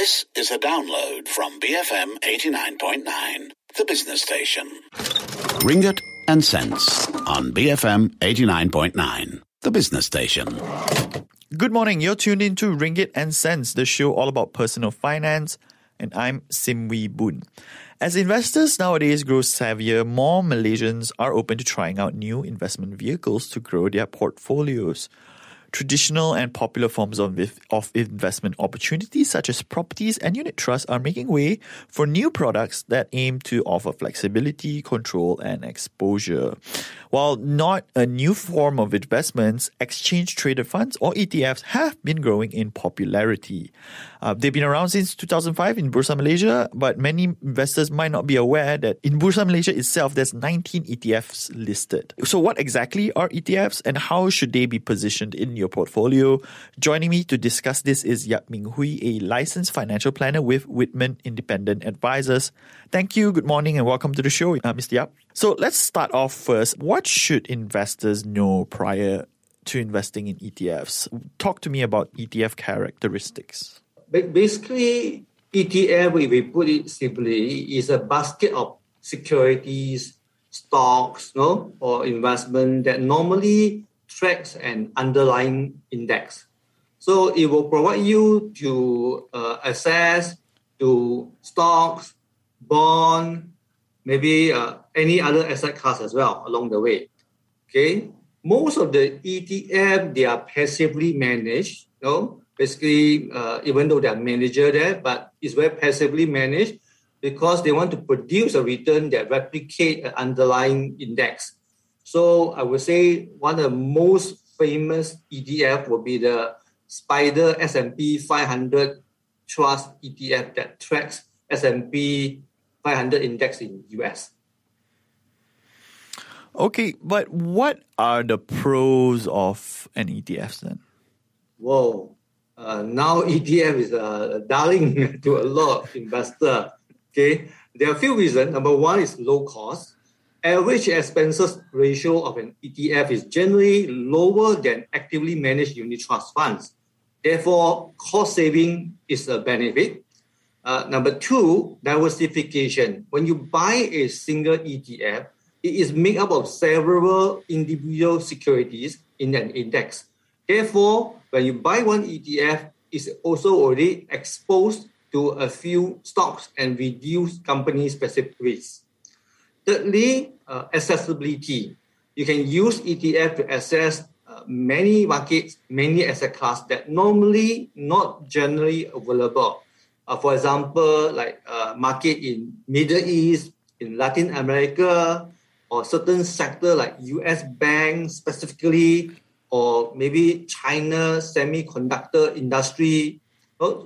This is a download from BFM 89.9, the business station. Ringgit and cents on BFM 89.9, the business station. Good morning. You're tuned in to Ringgit and Cents, the show all about personal finance, and I'm Sim Wee Boon. As investors nowadays grow savvier, more Malaysians are open to trying out new investment vehicles to grow their portfolios. Traditional and popular forms of, of investment opportunities, such as properties and unit trusts, are making way for new products that aim to offer flexibility, control, and exposure. While not a new form of investments, exchange traded funds or ETFs have been growing in popularity. Uh, they've been around since 2005 in Bursa Malaysia, but many investors might not be aware that in Bursa Malaysia itself, there's 19 ETFs listed. So, what exactly are ETFs and how should they be positioned in your portfolio? Joining me to discuss this is Yap Ming Hui, a licensed financial planner with Whitman Independent Advisors. Thank you. Good morning and welcome to the show, uh, Mr. Yap. So, let's start off first. What should investors know prior to investing in ETFs? Talk to me about ETF characteristics basically, ETF, if we put it simply, is a basket of securities, stocks, no, or investment that normally tracks an underlying index. So it will provide you to uh, access to stocks, bond, maybe uh, any other asset class as well along the way. Okay, most of the ETF they are passively managed. You know, basically, uh, even though they're manager there, but it's very passively managed because they want to produce a return that replicate an underlying index. So I would say one of the most famous ETF would be the SPDR S&P 500 Trust ETF that tracks S&P 500 index in US. Okay, but what are the pros of an ETF then? Whoa, uh, now ETF is a darling to a lot of investor. Okay, there are a few reasons. Number one is low cost. Average expenses ratio of an ETF is generally lower than actively managed unit trust funds. Therefore, cost saving is a benefit. Uh, number two, diversification. When you buy a single ETF, it is made up of several individual securities in an index. Therefore, when you buy one ETF, it's also already exposed to a few stocks and reduce company specific risks. Thirdly, uh, accessibility. You can use ETF to access uh, many markets, many asset class that normally not generally available. Uh, for example, like uh, market in Middle East, in Latin America, or certain sector like US banks specifically, or maybe China semiconductor industry,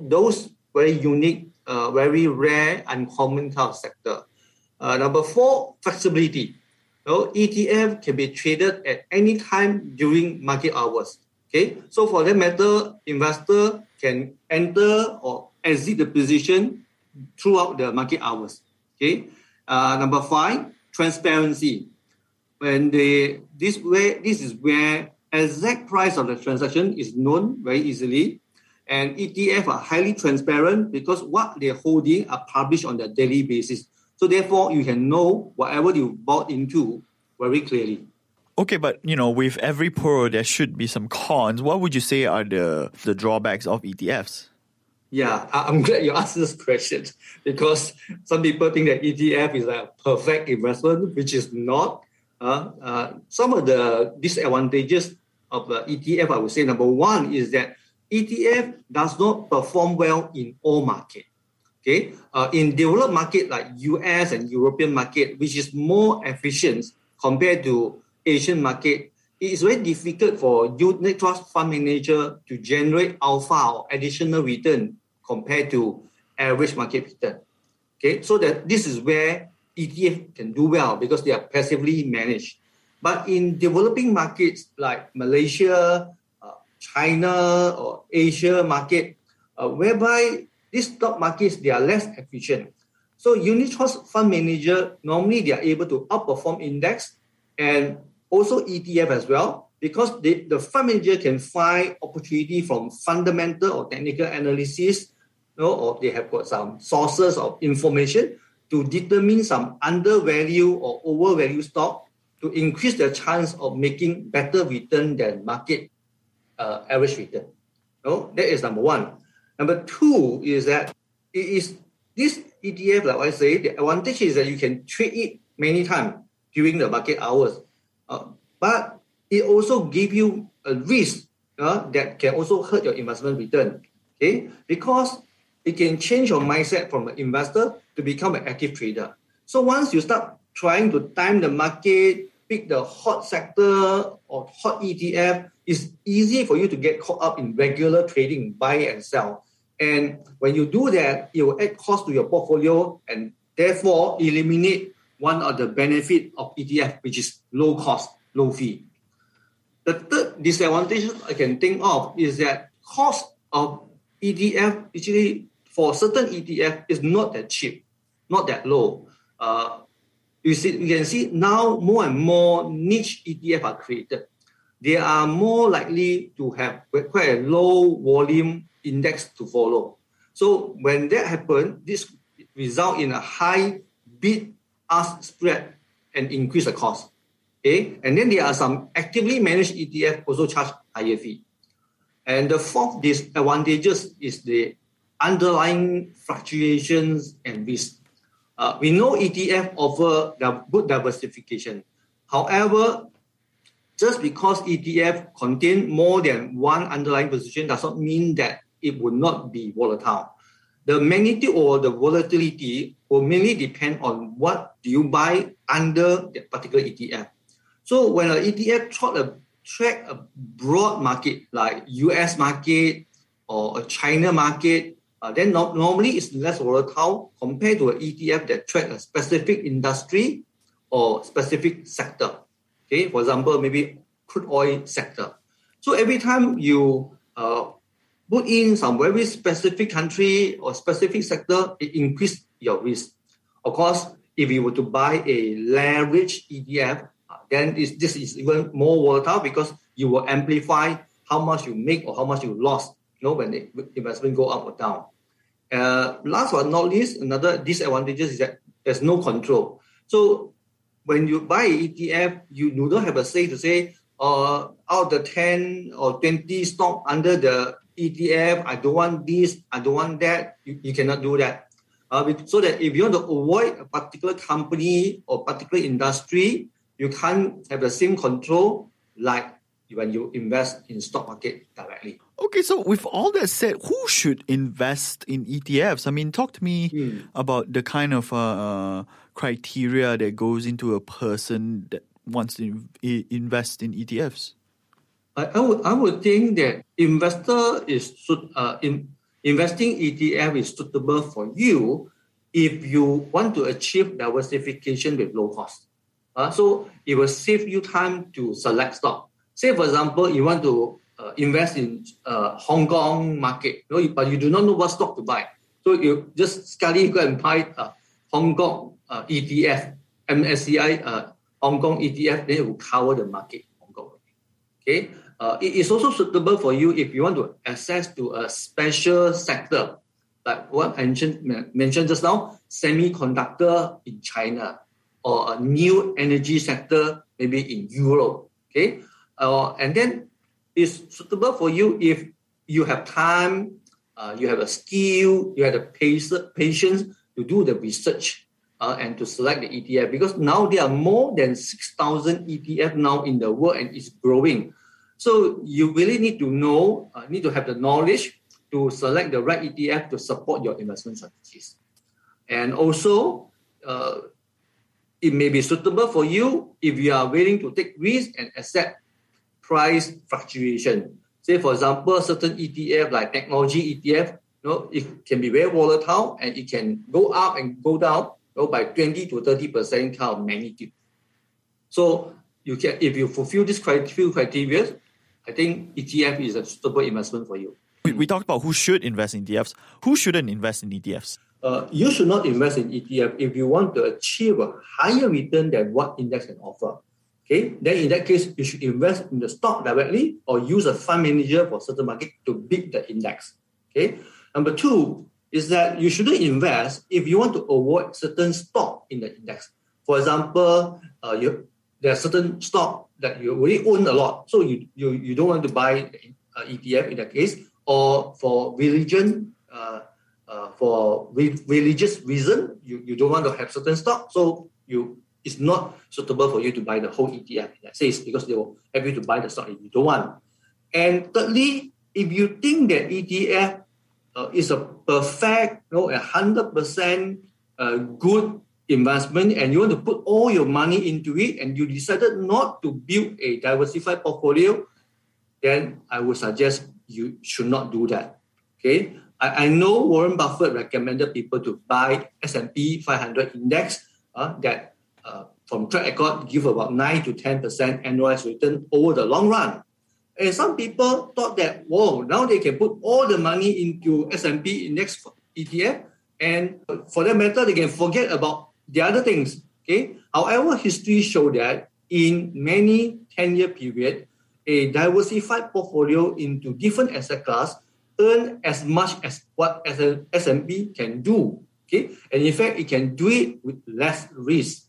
those very unique, uh, very rare, uncommon kind of sector. Uh, number four, flexibility. So ETF can be traded at any time during market hours. Okay, so for that matter, investor can enter or exit the position throughout the market hours. Okay, uh, number five, transparency. When they this way, this is where exact price of the transaction is known very easily. And ETF are highly transparent because what they're holding are published on a daily basis. So therefore, you can know whatever you bought into very clearly. Okay, but you know, with every pro, there should be some cons. What would you say are the the drawbacks of ETFs? Yeah, I'm glad you asked this question because some people think that ETF is a perfect investment, which is not. Uh, uh, some of the disadvantages of the ETF, I would say number one is that ETF does not perform well in all market. Okay, uh, in developed market like US and European market, which is more efficient compared to Asian market, it is very difficult for unit trust fund manager to generate alpha or additional return compared to average market return. Okay, so that this is where ETF can do well because they are passively managed. But in developing markets like Malaysia, uh, China, or Asia market, uh, whereby these stock markets they are less efficient. So unit trust fund manager normally they are able to outperform index and also ETF as well because they, the fund manager can find opportunity from fundamental or technical analysis you know, or they have got some sources of information to determine some undervalue or overvalue stock to increase the chance of making better return than market uh, average return. No, that is number one. Number two is that it is this ETF, like I say, the advantage is that you can trade it many times during the market hours. Uh, but it also give you a risk uh, that can also hurt your investment return. Okay, because it can change your mindset from an investor to become an active trader. So once you start trying to time the market, pick the hot sector or hot ETF, it's easy for you to get caught up in regular trading, buy and sell. And when you do that, it will add cost to your portfolio and therefore eliminate one of the benefit of ETF, which is low cost, low fee. The third disadvantage I can think of is that cost of ETF actually for certain ETF is not that cheap, not that low. Uh, you see, you can see now more and more niche ETF are created. They are more likely to have quite a low volume index to follow. So when that happens, this result in a high bid ask spread and increase the cost. Okay, and then there are some actively managed ETF also charge higher fee. And the fourth disadvantages is the underlying fluctuations and risk. Uh, we know ETF offer good diversification. However, just because ETF contain more than one underlying position does not mean that it would not be volatile. The magnitude or the volatility will mainly depend on what do you buy under that particular ETF. So when an ETF track a, track a broad market like US market or a China market, uh, then no, normally it's less volatile compared to an ETF that track a specific industry or specific sector. Okay, for example, maybe crude oil sector. So every time you uh, put in some very specific country or specific sector, it increase your risk. Of course, if you were to buy a leverage ETF, uh, then this is even more volatile because you will amplify how much you make or how much you lost you know, when the investment go up or down. Uh, last but not least, another disadvantage is that there's no control. So when you buy ETF, you, you don't have a say to say, uh, out the 10 or 20 stock under the ETF, I don't want this, I don't want that. You, you cannot do that. Uh, so that if you want to avoid a particular company or particular industry, you can't have the same control like when you invest in stock market directly. Okay, so with all that said, who should invest in ETFs? I mean, talk to me hmm. about the kind of uh, uh, criteria that goes into a person that wants to invest in ETFs. I, I would I would think that investor is uh, in, investing ETF is suitable for you if you want to achieve diversification with low cost. Uh, so it will save you time to select stock. Say for example, you want to uh, invest in uh, Hong Kong market, you know, but you do not know what stock to buy. So you just study go and buy a Hong Kong uh, ETF, MSCI uh, Hong Kong ETF, then it will cover the market. Hong Kong. Okay. Uh, it is also suitable for you if you want to access to a special sector, like what I mentioned, mentioned just now, semiconductor in China, or a new energy sector maybe in Europe. Okay, uh, and then it's suitable for you if you have time, uh, you have a skill, you have the patience to do the research uh, and to select the ETF because now there are more than 6,000 ETF now in the world and it's growing. So you really need to know, uh, need to have the knowledge to select the right ETF to support your investment strategies. And also, uh, it may be suitable for you if you are willing to take risk and accept price fluctuation. Say, for example, certain ETF like technology ETF, you know, it can be very volatile and it can go up and go down you know, by 20 to 30% kind of magnitude. So you can, if you fulfill these few criteria, I think ETF is a suitable investment for you. We, we talked about who should invest in ETFs. Who shouldn't invest in ETFs? Uh, you should not invest in ETF if you want to achieve a higher return than what index can offer. Okay, then in that case, you should invest in the stock directly or use a fund manager for certain market to beat the index. Okay, number two, is that you shouldn't invest if you want to avoid certain stock in the index. For example, uh, you, there are certain stock that you already own a lot, so you, you, you don't want to buy uh, ETF in that case, or for religion, uh, uh, for re- religious reason, you, you don't want to have certain stock, so you it's not suitable for you to buy the whole ETF in that case because they will have you to buy the stock if you don't want. And thirdly, if you think that ETF uh, is a perfect, you know, a hundred percent uh, good investment, and you want to put all your money into it, and you decided not to build a diversified portfolio, then I would suggest you should not do that. Okay, I, I know Warren Buffett recommended people to buy S&P 500 index uh, that uh, from track record give about 9 to 10% annualized return over the long run. And some people thought that, whoa, now they can put all the money into S&P index ETF, and for that matter, they can forget about the other things. Okay. However, history show that in many 10-year period, a diversified portfolio into different asset class earn as much as what as an S&P can do. Okay. And in fact, it can do it with less risk.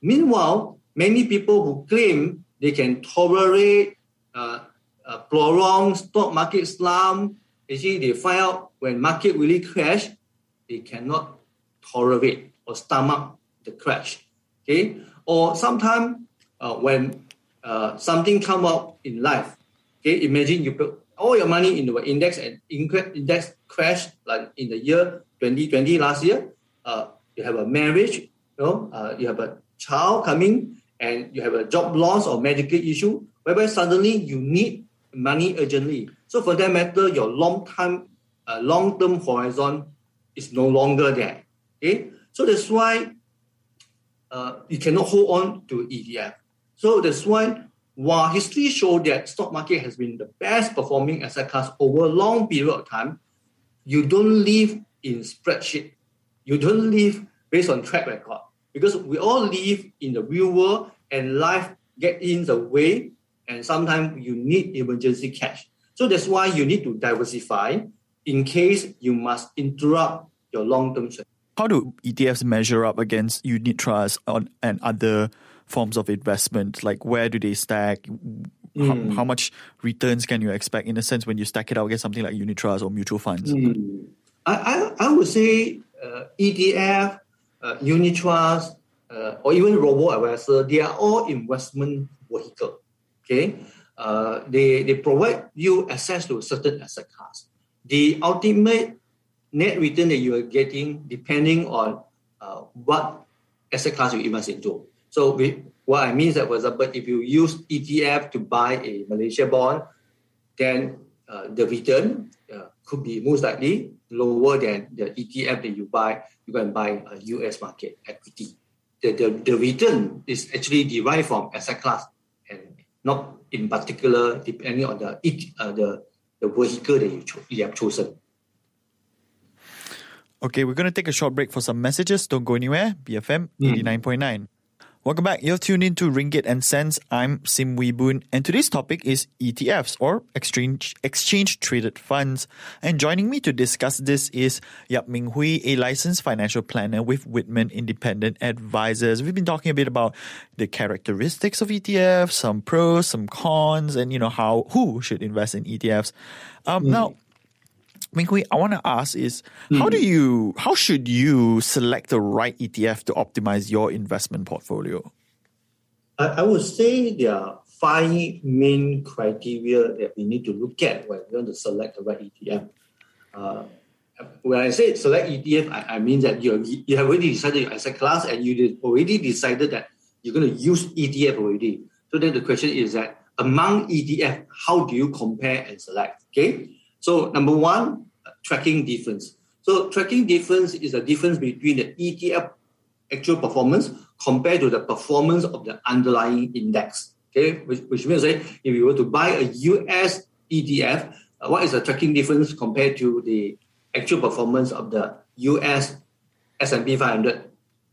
Meanwhile, many people who claim they can tolerate uh, uh, prolonged stock market slump. Actually, they find out when market really crash, they cannot tolerate or stomach the crash. Okay, or sometimes uh, when uh, something come up in life, okay, imagine you put all your money into an index and index crash like in the year 2020 last year. Uh, you have a marriage, you know, uh, you have a child coming, and you have a job loss or medical issue, whereby suddenly you need money urgently. So for that matter, your long time, uh, long term horizon is no longer there. Okay, so that's why uh, you cannot hold on to ETF. So that's why while history shows that stock market has been the best performing asset class over a long period of time, you don't live in spreadsheet. You don't live based on track record because we all live in the real world and life get in the way and sometimes you need emergency cash. So that's why you need to diversify in case you must interrupt your long-term strategy. How do ETFs measure up against unit trusts on, and other forms of investment? Like where do they stack? Mm. How, hmm. how, much returns can you expect in a sense when you stack it out against something like unit trusts or mutual funds? Mm. I, I, I would say uh, ETF, uh, unit trust, uh, or even robo advisor, they are all investment vehicle. Okay, uh, they they provide you access to certain asset class. The ultimate net return that you are getting depending on uh, what asset class you invest into. So we, what I mean is that, for example, if you use ETF to buy a Malaysia bond, then uh, the return uh, could be most likely lower than the ETF that you buy. You can buy a US market equity. The, the, the return is actually derived from asset class and not in particular depending on the uh, the, the vehicle that you, cho- you have chosen. Okay, we're going to take a short break for some messages. Don't go anywhere. BFM mm. 89.9. Welcome back. You're tuned in to Ringgit and Cents. I'm Sim Wee Boon, and today's topic is ETFs or exchange exchange traded funds. And joining me to discuss this is Yap Ming Hui, a licensed financial planner with Whitman Independent Advisors. We've been talking a bit about the characteristics of ETFs, some pros, some cons, and you know how who should invest in ETFs. Um, mm. Now, Minghui, I want to ask is mm. how do hmm. you how should you select the right ETF to optimize your investment portfolio? I, I would say there are five main criteria that we need to look at when we want to select the right ETF. Uh, when I say select ETF, I, I mean that you you have already decided your asset class and you already decided that you're going to use ETF already. So then the question is that among ETF, how do you compare and select? Okay. So number one, tracking difference. So tracking difference is the difference between the ETF actual performance compared to the performance of the underlying index. Okay, which, which means say if you were to buy a US ETF, uh, what is the tracking difference compared to the actual performance of the US S&P 500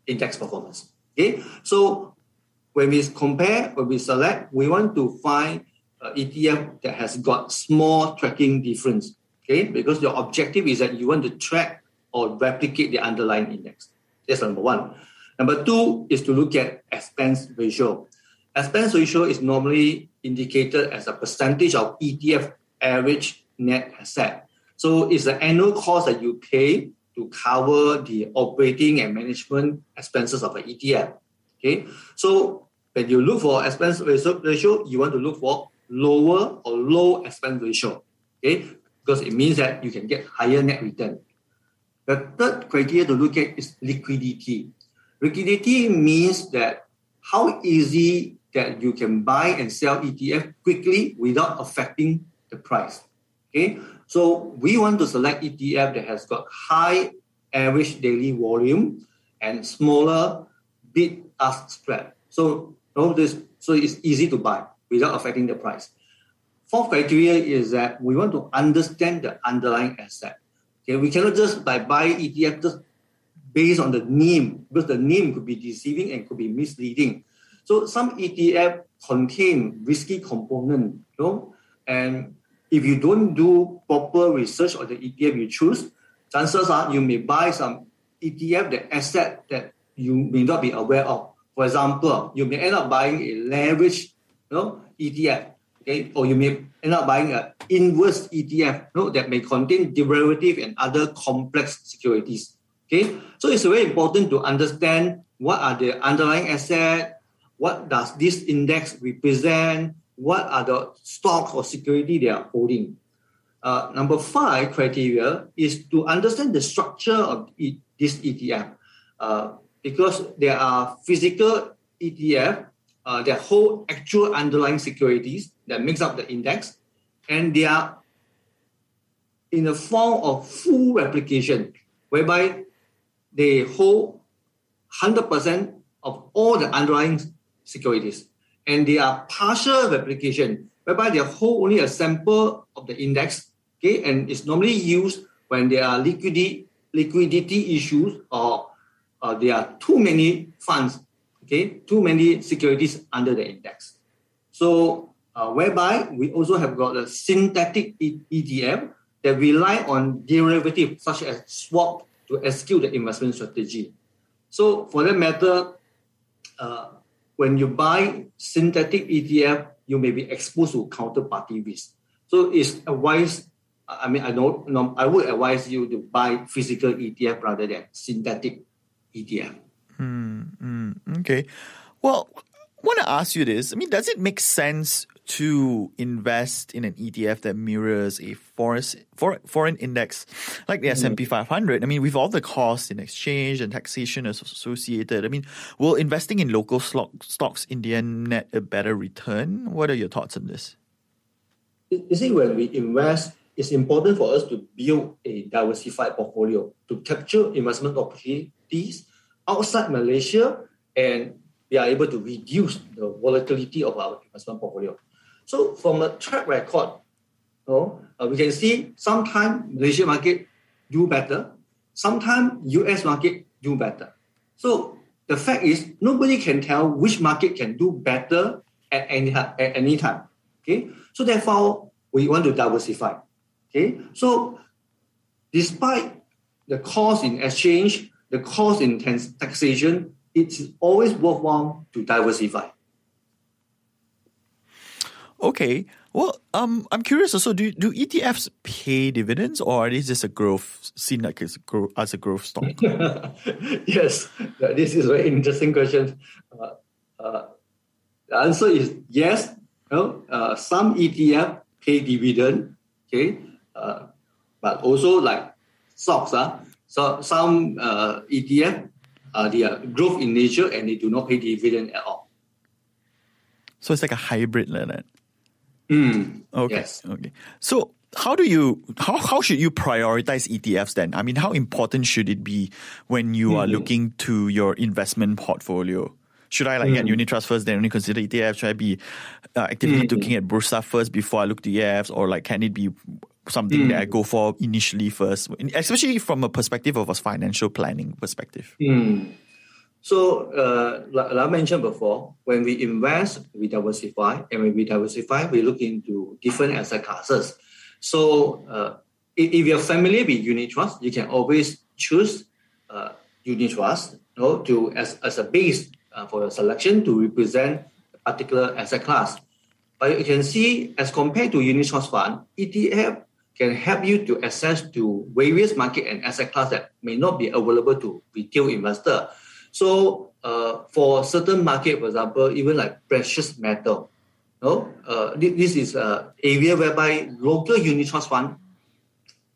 index performance? Okay, so when we compare, when we select, we want to find uh, ETF that has got small tracking difference. Okay, because your objective is that you want to track or replicate the underlying index. That's number one. Number two is to look at expense ratio. Expense ratio is normally indicated as a percentage of ETF average net asset. So it's the annual cost that you pay to cover the operating and management expenses of an ETF. Okay, so when you look for expense ratio, you want to look for lower or low expense ratio. Okay, because it means that you can get higher net return. The third criteria to look at is liquidity. Liquidity means that how easy that you can buy and sell ETF quickly without affecting the price. Okay, so we want to select ETF that has got high average daily volume and smaller bid ask spread. So all this so it's easy to buy without affecting the price. Fourth criteria is that we want to understand the underlying asset. Okay, we cannot just by buy ETF just based on the name because the name could be deceiving and could be misleading. So some ETF contain risky component, you know, and if you don't do proper research on the ETF you choose, chances are you may buy some ETF that asset that you may not be aware of. For example, you may end up buying a leverage you know, ETF, okay, or you may end up buying an inverse ETF know, that may contain derivative and other complex securities. Okay, so it's very important to understand what are the underlying assets, what does this index represent, what are the stocks or security they are holding. Uh, number five criteria is to understand the structure of e- this ETF. Uh, because there are physical ETF uh, that hold actual underlying securities that makes up the index, and they are in the form of full replication, whereby they hold 100% of all the underlying securities and they are partial replication, whereby they hold only a sample of the index, okay, and it's normally used when there are liquidity liquidity issues or uh, there are too many funds, okay, too many securities under the index. So, uh, whereby we also have got a synthetic ETF that rely on derivatives such as swap to execute the investment strategy. So, for that matter, uh, when you buy synthetic ETF, you may be exposed to counterparty risk. So it's advised. I mean, I don't know. I would advise you to buy physical ETF rather than synthetic ETF. Mm, mm, okay. Well, I want to ask you this. I mean, does it make sense to invest in an ETF that mirrors a foreign index like the mm. S&P 500? I mean, with all the costs in exchange and taxation associated, I mean, will investing in local stocks in the end net a better return? What are your thoughts on this? You see, when we invest, it's important for us to build a diversified portfolio to capture investment opportunities outside Malaysia and we are able to reduce the volatility of our investment portfolio. So from a track record, you know, uh, we can see sometimes Malaysia market do better, sometimes US market do better. So the fact is nobody can tell which market can do better at any, at any time. Okay, so therefore we want to diversify. Okay, so despite the cost in exchange, the cost in taxation, it's always worthwhile to diversify. Okay. Well, um, I'm curious also, do, do ETFs pay dividends or is this a growth, seen like as a growth, as a growth stock? yes, this is a very interesting question. Uh, uh, the answer is yes. You know, uh, some ETF pay dividend, okay, uh, but also like stocks. Uh, so some uh, ETF, uh, they are growth in nature and they do not pay dividend at all. So it's like a hybrid like that. Mm, okay. Yes. Okay. So how do you how how should you prioritize ETFs then? I mean, how important should it be when you mm. are looking to your investment portfolio? Should I like mm. get unit trust first, then only consider ETFs? Should I be uh, actively mm. looking at Bursa first before I look to ETFs, or like can it be something that I mm. go for initially first, especially from a perspective of a financial planning perspective? Mm. So, uh, like, I mentioned before, when we invest, we diversify, and when we diversify, we look into different asset classes. So, uh, if, if you're familiar with unit trust, you can always choose uh, unit trust you know, to as, as a base uh, for your selection to represent a particular asset class. But you can see, as compared to unit trust fund, ETF can help you to access to various market and asset class that may not be available to retail investor. So uh, for certain market, for example, even like precious metal, no, uh, this is an area whereby local unit trust fund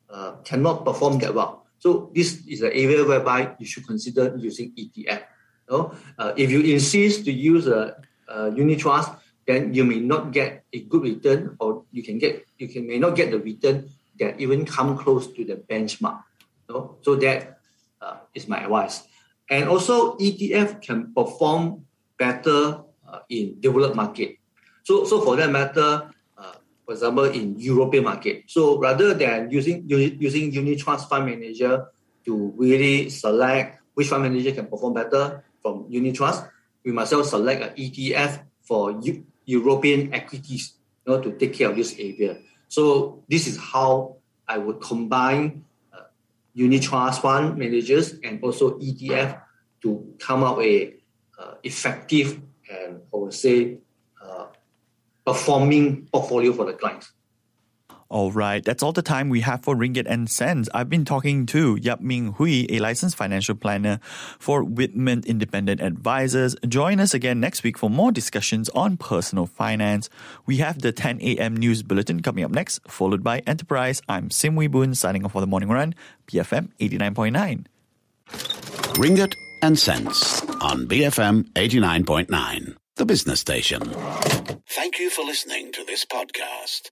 uh, cannot perform that well. So this is an area whereby you should consider using ETF. No? Uh, if you insist to use a, a unit trust, then you may not get a good return, or you can get you can may not get the return that even come close to the benchmark. No? So that uh, is my advice. And also ETF can perform better uh, in developed market. So, so for that matter, uh, for example, in European market. So rather than using using unit trust fund manager to really select which fund manager can perform better from unit trust, we must also select an ETF for European equities you know, to take care of this area. So this is how I would combine uh, unit trust fund managers and also ETF to come up a uh, effective and I would say uh, performing portfolio for the clients. All right, that's all the time we have for Ringgit and Cents. I've been talking to Yap Ming Hui, a licensed financial planner for Whitman Independent Advisors. Join us again next week for more discussions on personal finance. We have the 10 a.m. news bulletin coming up next, followed by Enterprise. I'm Sim Wee Boon signing off for the morning run, BFM 89.9. Ringgit and Cents on BFM 89.9, the business station. Thank you for listening to this podcast.